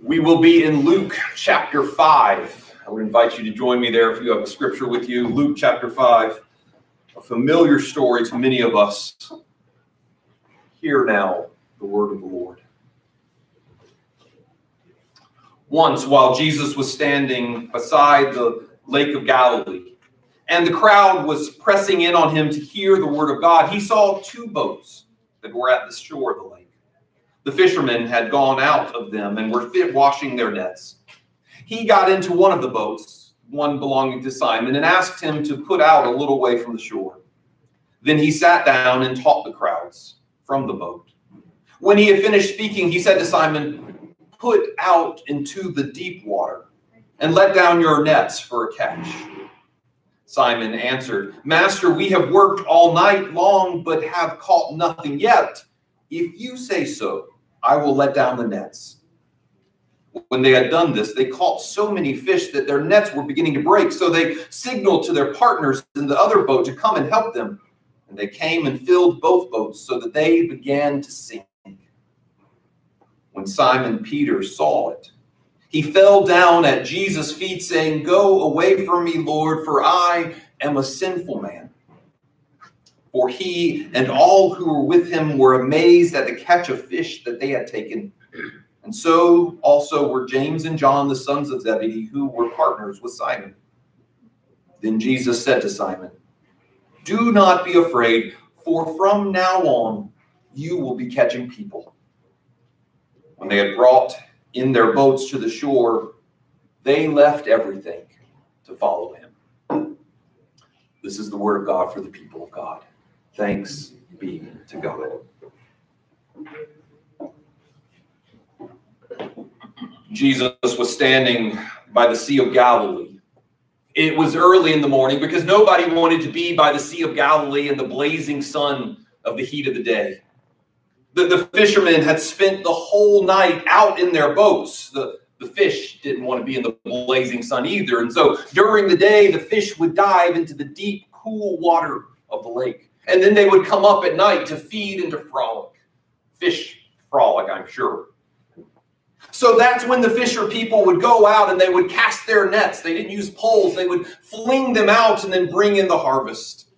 We will be in Luke chapter 5. I would invite you to join me there if you have a scripture with you. Luke chapter 5, a familiar story to many of us. Hear now the word of the Lord. Once, while Jesus was standing beside the Lake of Galilee, and the crowd was pressing in on him to hear the word of God, he saw two boats that were at the shore of the lake. The fishermen had gone out of them and were washing their nets. He got into one of the boats, one belonging to Simon, and asked him to put out a little way from the shore. Then he sat down and taught the crowds from the boat. When he had finished speaking, he said to Simon, Put out into the deep water and let down your nets for a catch. Simon answered, Master, we have worked all night long, but have caught nothing yet. If you say so, I will let down the nets. When they had done this, they caught so many fish that their nets were beginning to break. So they signaled to their partners in the other boat to come and help them. And they came and filled both boats so that they began to sink. When Simon Peter saw it, he fell down at Jesus' feet, saying, Go away from me, Lord, for I am a sinful man. For he and all who were with him were amazed at the catch of fish that they had taken. And so also were James and John, the sons of Zebedee, who were partners with Simon. Then Jesus said to Simon, Do not be afraid, for from now on you will be catching people. When they had brought in their boats to the shore, they left everything to follow him. This is the word of God for the people of God. Thanks be to God. Jesus was standing by the Sea of Galilee. It was early in the morning because nobody wanted to be by the Sea of Galilee in the blazing sun of the heat of the day. The, the fishermen had spent the whole night out in their boats. The, the fish didn't want to be in the blazing sun either. And so during the day, the fish would dive into the deep, cool water of the lake. And then they would come up at night to feed and to frolic. Fish frolic, I'm sure. So that's when the fisher people would go out and they would cast their nets. They didn't use poles, they would fling them out and then bring in the harvest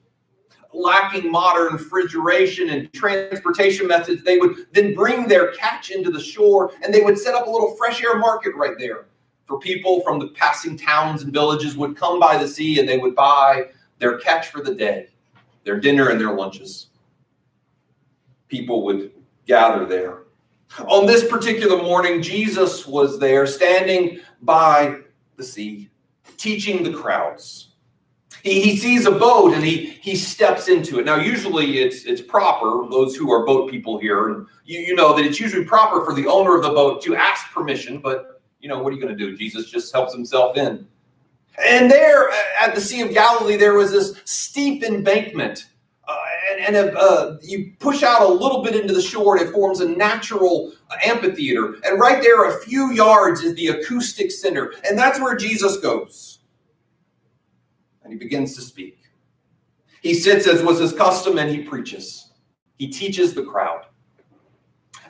lacking modern refrigeration and transportation methods, they would then bring their catch into the shore and they would set up a little fresh air market right there for people from the passing towns and villages would come by the sea and they would buy their catch for the day, their dinner and their lunches. People would gather there. On this particular morning, Jesus was there standing by the sea, teaching the crowds. He, he sees a boat and he he steps into it. Now, usually it's it's proper, those who are boat people here, and you, you know that it's usually proper for the owner of the boat to ask permission, but you know, what are you going to do? Jesus just helps himself in. And there at the Sea of Galilee, there was this steep embankment. Uh, and, and uh, you push out a little bit into the shore, and it forms a natural amphitheater. And right there, a few yards, is the acoustic center. And that's where Jesus goes and he begins to speak. He sits as was his custom and he preaches. He teaches the crowd.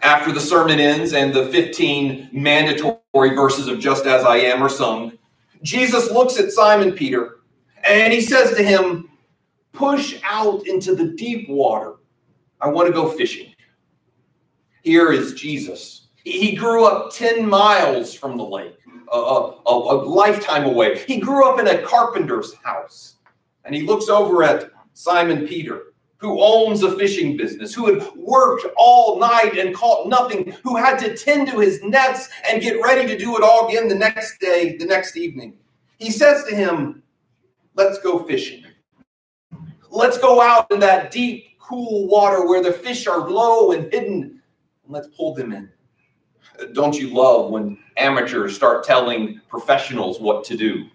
After the sermon ends and the 15 mandatory verses of Just As I Am are sung, Jesus looks at Simon Peter and he says to him, Push out into the deep water. I want to go fishing. Here is Jesus. He grew up 10 miles from the lake a, a, a lifetime away. He grew up in a carpenter's house, and he looks over at Simon Peter, who owns a fishing business, who had worked all night and caught nothing, who had to tend to his nets and get ready to do it all again the next day, the next evening. He says to him, Let's go fishing. Let's go out in that deep, cool water where the fish are low and hidden, and let's pull them in don't you love when amateurs start telling professionals what to do?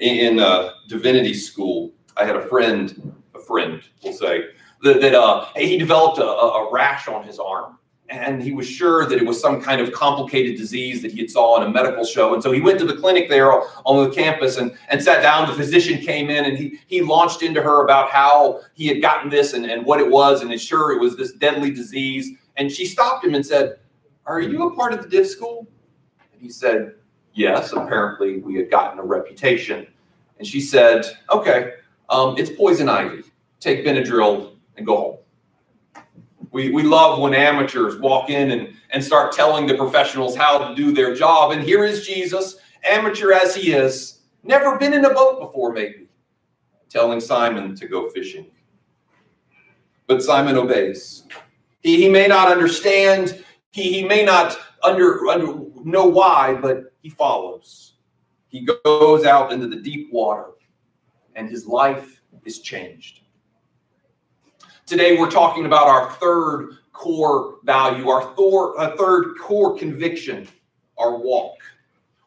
In uh, divinity school, I had a friend, friend, we'll say, that, that uh, he developed a, a rash on his arm and he was sure that it was some kind of complicated disease that he had saw on a medical show. And so he went to the clinic there on the campus and, and sat down. The physician came in and he, he launched into her about how he had gotten this and, and what it was. And sure it was this deadly disease. And she stopped him and said, are you a part of the div school? And he said, Yes. Apparently, we had gotten a reputation. And she said, Okay, um, it's poison ivy. Take Benadryl and go home. We, we love when amateurs walk in and, and start telling the professionals how to do their job. And here is Jesus, amateur as he is, never been in a boat before, maybe, telling Simon to go fishing. But Simon obeys. He, he may not understand, he, he may not under, under know why, but he follows. He goes out into the deep water, and his life is changed. Today, we're talking about our third core value, our thor- uh, third core conviction, our walk.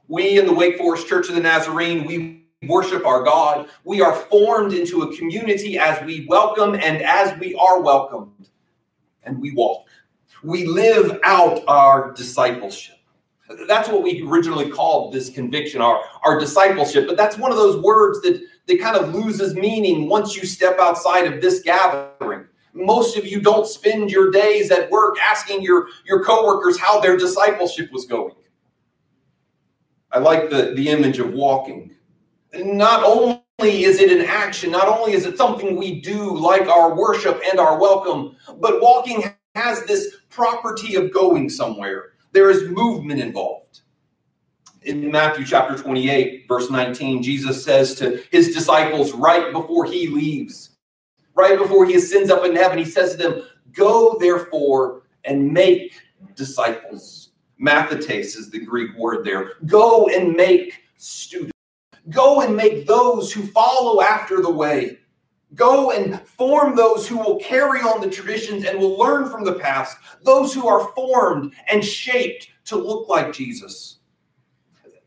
We in the Wake Forest Church of the Nazarene, we worship our God. We are formed into a community as we welcome and as we are welcomed, and we walk. We live out our discipleship. That's what we originally called this conviction, our, our discipleship. But that's one of those words that, that kind of loses meaning once you step outside of this gathering. Most of you don't spend your days at work asking your, your coworkers how their discipleship was going. I like the, the image of walking. Not only is it an action, not only is it something we do like our worship and our welcome, but walking has this property of going somewhere. There is movement involved. In Matthew chapter 28, verse 19, Jesus says to his disciples right before he leaves, right before he ascends up in heaven, he says to them, Go therefore and make disciples. Mathetes is the Greek word there. Go and make students. Go and make those who follow after the way. Go and form those who will carry on the traditions and will learn from the past, those who are formed and shaped to look like Jesus.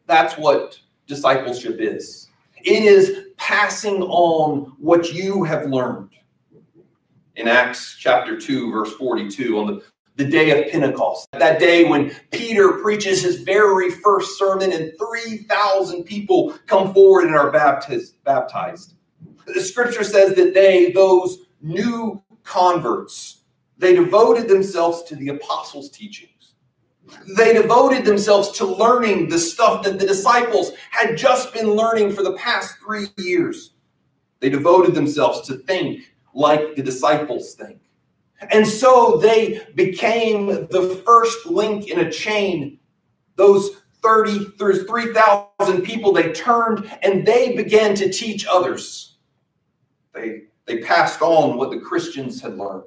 That's what discipleship is. It is passing on what you have learned in Acts chapter 2, verse 42, on the, the day of Pentecost, that day when Peter preaches his very first sermon and 3,000 people come forward and are baptized. baptized. The scripture says that they, those new converts, they devoted themselves to the apostles' teachings. They devoted themselves to learning the stuff that the disciples had just been learning for the past three years. They devoted themselves to think like the disciples think. And so they became the first link in a chain. Those 30, through 3,000 people, they turned and they began to teach others. They, they passed on what the Christians had learned.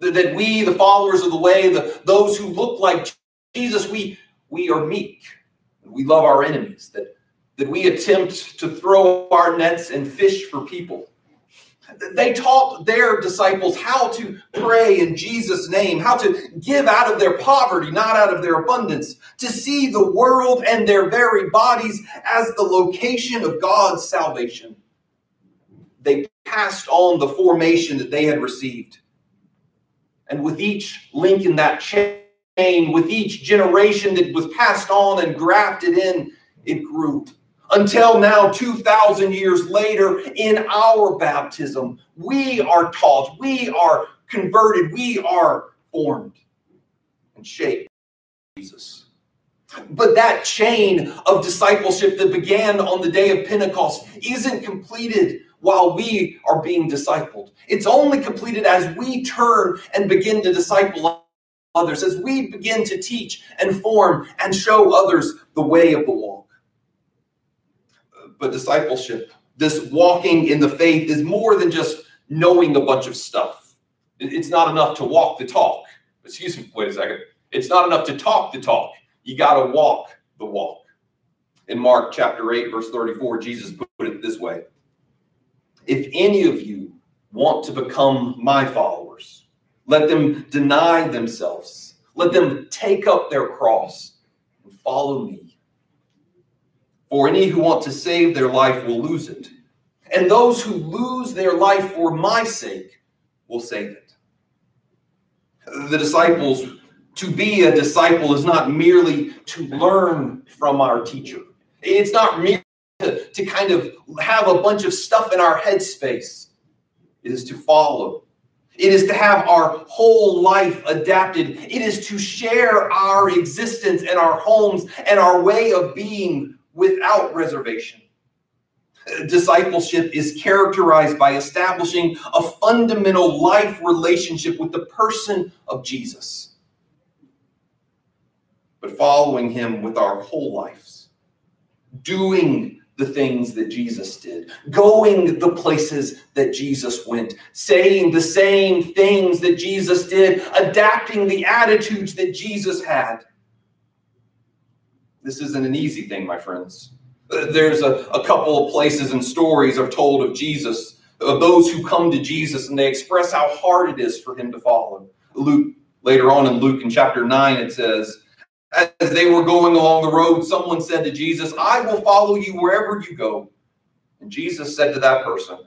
That we, the followers of the way, the, those who look like Jesus, we, we are meek. We love our enemies. That, that we attempt to throw our nets and fish for people they taught their disciples how to pray in Jesus' name, how to give out of their poverty, not out of their abundance, to see the world and their very bodies as the location of God's salvation. They passed on the formation that they had received. And with each link in that chain, with each generation that was passed on and grafted in, it grew until now, 2,000 years later, in our baptism, we are taught, we are converted, we are formed and shaped Jesus. But that chain of discipleship that began on the day of Pentecost isn't completed while we are being discipled. It's only completed as we turn and begin to disciple others, as we begin to teach and form and show others the way of the walk but discipleship, this walking in the faith, is more than just knowing a bunch of stuff. It's not enough to walk the talk. Excuse me, wait a second. It's not enough to talk the talk. You got to walk the walk. In Mark chapter 8, verse 34, Jesus put it this way If any of you want to become my followers, let them deny themselves, let them take up their cross and follow me. For any who want to save their life will lose it. And those who lose their life for my sake will save it. The disciples, to be a disciple is not merely to learn from our teacher. It's not merely to, to kind of have a bunch of stuff in our headspace. It is to follow. It is to have our whole life adapted. It is to share our existence and our homes and our way of being without reservation. Discipleship is characterized by establishing a fundamental life relationship with the person of Jesus, but following him with our whole lives, doing the things that Jesus did, going the places that Jesus went, saying the same things that Jesus did, adapting the attitudes that Jesus had. This isn't an easy thing, my friends. There's a, a couple of places and stories are told of Jesus, of those who come to Jesus and they express how hard it is for him to follow. Luke, later on in Luke in chapter 9, it says, as they were going along the road, someone said to Jesus, I will follow you wherever you go. And Jesus said to that person,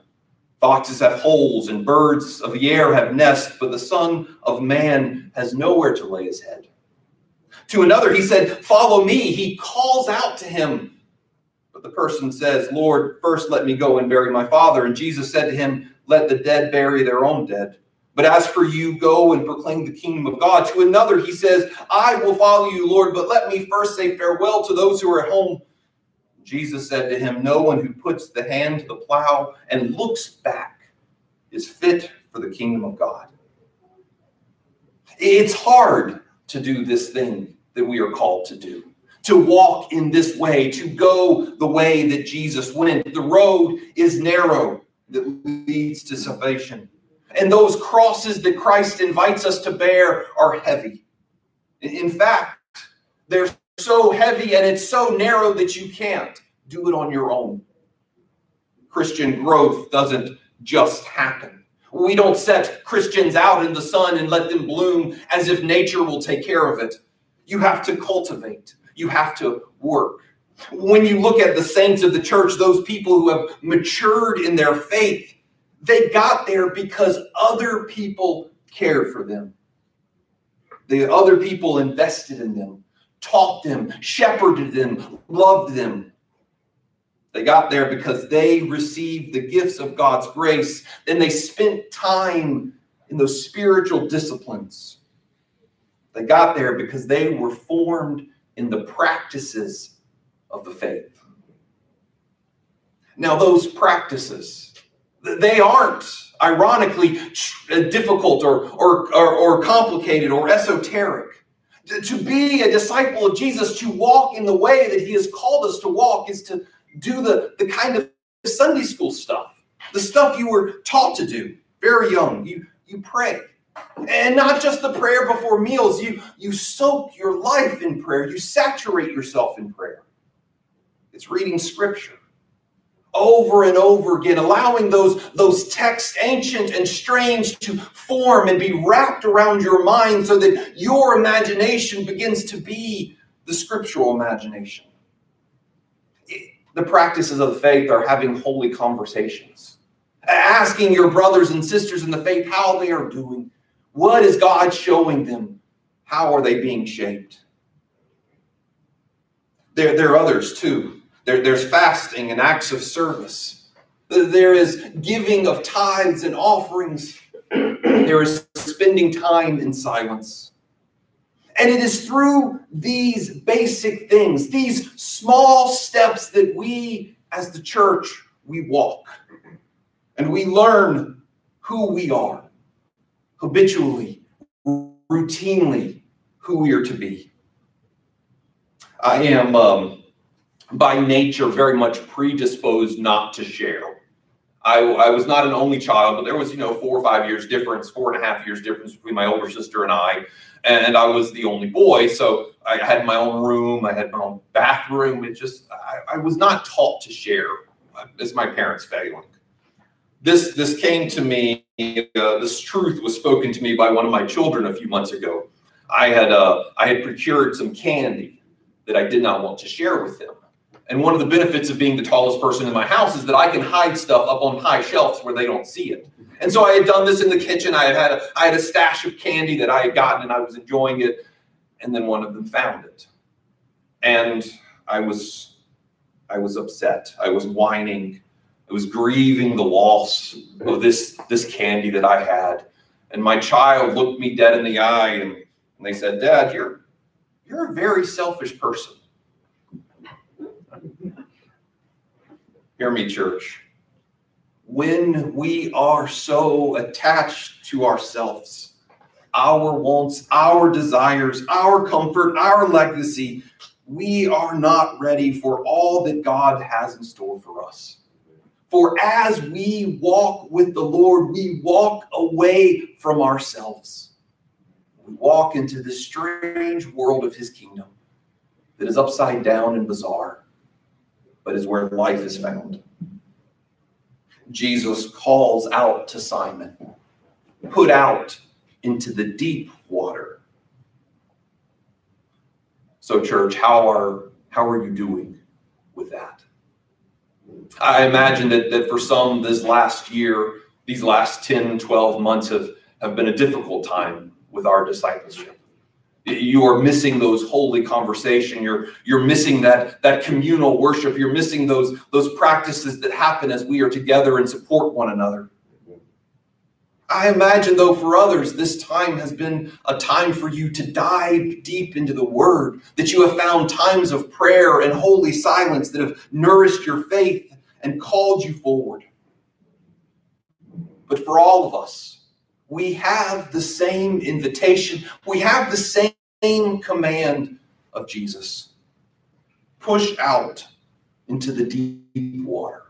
Foxes have holes and birds of the air have nests, but the Son of Man has nowhere to lay his head. To another, he said, Follow me. He calls out to him. But the person says, Lord, first let me go and bury my father. And Jesus said to him, Let the dead bury their own dead. But as for you, go and proclaim the kingdom of God. To another, he says, I will follow you, Lord, but let me first say farewell to those who are at home. Jesus said to him, No one who puts the hand to the plow and looks back is fit for the kingdom of God. It's hard to do this thing that we are called to do, to walk in this way, to go the way that Jesus went. The road is narrow that leads to salvation. And those crosses that Christ invites us to bear are heavy. In fact, they're so heavy and it's so narrow that you can't do it on your own. Christian growth doesn't just happen. We don't set Christians out in the sun and let them bloom as if nature will take care of it. You have to cultivate, you have to work. When you look at the saints of the church, those people who have matured in their faith, they got there because other people cared for them. The other people invested in them, taught them, shepherded them, loved them. They got there because they received the gifts of God's grace. Then they spent time in those spiritual disciplines. They got there because they were formed in the practices of the faith. Now, those practices, they aren't ironically uh, difficult or, or, or, or, complicated or esoteric. To be a disciple of Jesus, to walk in the way that he has called us to walk, is to do the, the kind of Sunday school stuff, the stuff you were taught to do very young. You, you pray. And not just the prayer before meals, you, you soak your life in prayer, you saturate yourself in prayer. It's reading scripture over and over again, allowing those, those texts, ancient and strange, to form and be wrapped around your mind so that your imagination begins to be the scriptural imagination. The practices of the faith are having holy conversations, asking your brothers and sisters in the faith how they are doing. What is God showing them? How are they being shaped? There, there are others too there, there's fasting and acts of service. There is giving of tithes and offerings. There is spending time in silence. And it is through these basic things, these small steps that we as the church, we walk. And we learn who we are habitually, routinely, who we are to be. I am um, by nature very much predisposed not to share. I, I, was not an only child, but there was, you know, four or five years difference, four and a half years difference between my older sister and I. And I was the only boy. So I had my own room. I had my own bathroom. It just, I, I was not taught to share. It's my parents' failing. This, this came to me, uh, this truth was spoken to me by one of my children a few months ago. I had, uh, I had procured some candy that I did not want to share with them. And one of the benefits of being the tallest person in my house is that I can hide stuff up on high shelves where they don't see it. And so I had done this in the kitchen. I had had a, I had a stash of candy that I had gotten and I was enjoying it. And then one of them found it. And I was I was upset. I was whining. I was grieving the loss of this this candy that I had. and my child looked me dead in the eye and, and they said, Dad, you're you're a very selfish person. Hear me, church. When we are so attached to ourselves, our wants, our desires, our comfort, our legacy, we are not ready for all that God has in store for us. For as we walk with the Lord, we walk away from ourselves. We walk into this strange world of his kingdom that is upside down and bizarre, but is where life is found. Jesus calls out to Simon, put out into the deep water. So, church, how are how are you doing with that? I imagine that, that for some this last year, these last 10, 12 months have, have been a difficult time with our discipleship. You are missing those holy conversation. You're you're missing that that communal worship. You're missing those those practices that happen as we are together and support one another. I imagine, though, for others, this time has been a time for you to dive deep into the Word, that you have found times of prayer and holy silence that have nourished your faith and called you forward. But for all of us, we have the same invitation, we have the same command of Jesus push out into the deep water.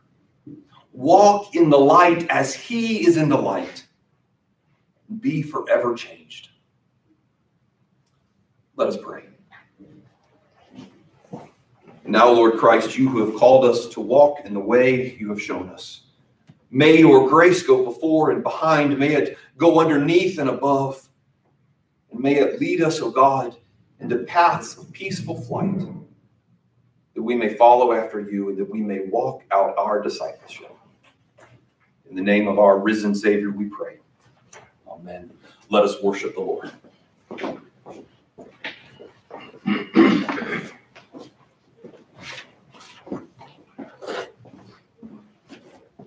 Walk in the light as He is in the light and be forever changed. Let us pray. And now, Lord Christ, you who have called us to walk in the way you have shown us. May your grace go before and behind. May it go underneath and above. And may it lead us, O oh God, into paths of peaceful flight, that we may follow after you and that we may walk out our discipleship. In the name of our risen Savior, we pray. Amen. Let us worship the Lord.